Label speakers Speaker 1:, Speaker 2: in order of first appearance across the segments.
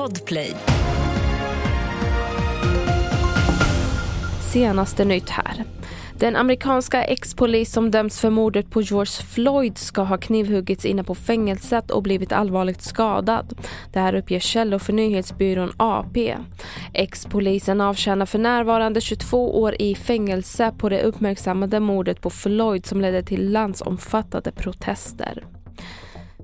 Speaker 1: Podplay.
Speaker 2: Senaste nytt här. Den amerikanska ex-polis som dömts för mordet på George Floyd ska ha knivhuggits inne på fängelset och blivit allvarligt skadad. Det här uppger källor för nyhetsbyrån AP. Ex-polisen avtjänar för närvarande 22 år i fängelse på det uppmärksammade mordet på Floyd som ledde till landsomfattande protester.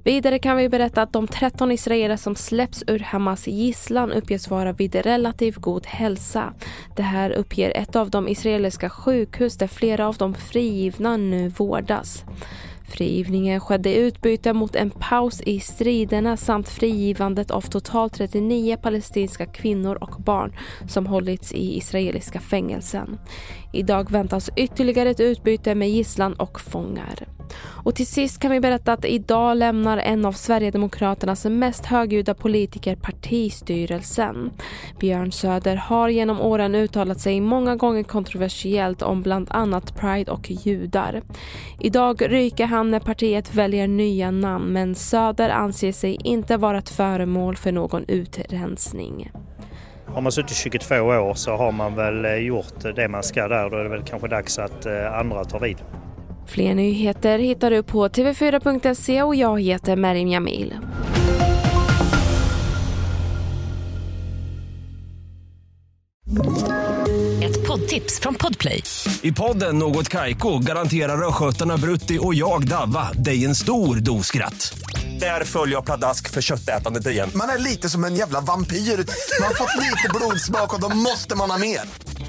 Speaker 2: Vidare kan vi berätta att de 13 israeler som släpps ur Hamas gisslan uppges vara vid relativt god hälsa. Det här uppger ett av de israeliska sjukhus där flera av de frigivna nu vårdas. Frigivningen skedde i utbyte mot en paus i striderna samt frigivandet av totalt 39 palestinska kvinnor och barn som hållits i israeliska fängelsen. Idag väntas ytterligare ett utbyte med gisslan och fångar. Och till sist kan vi berätta att idag lämnar en av Sverigedemokraternas mest högljudda politiker partistyrelsen. Björn Söder har genom åren uttalat sig många gånger kontroversiellt om bland annat Pride och judar. Idag ryker han när partiet väljer nya namn men Söder anser sig inte vara ett föremål för någon utrensning.
Speaker 3: Har man suttit 22 år så har man väl eh, gjort det man ska där. Då är det väl kanske dags att eh, andra tar vid.
Speaker 2: Fler nyheter hittar du på tv4.se och jag heter Merim Jamil.
Speaker 1: Ett poddtips från Podplay.
Speaker 4: I podden Något Kaiko garanterar östgötarna Brutti och jag, Davva, dig en stor dos skratt. Där följer jag pladask för köttätandet igen.
Speaker 5: Man är lite som en jävla vampyr. Man har fått lite blodsmak och då måste man ha mer.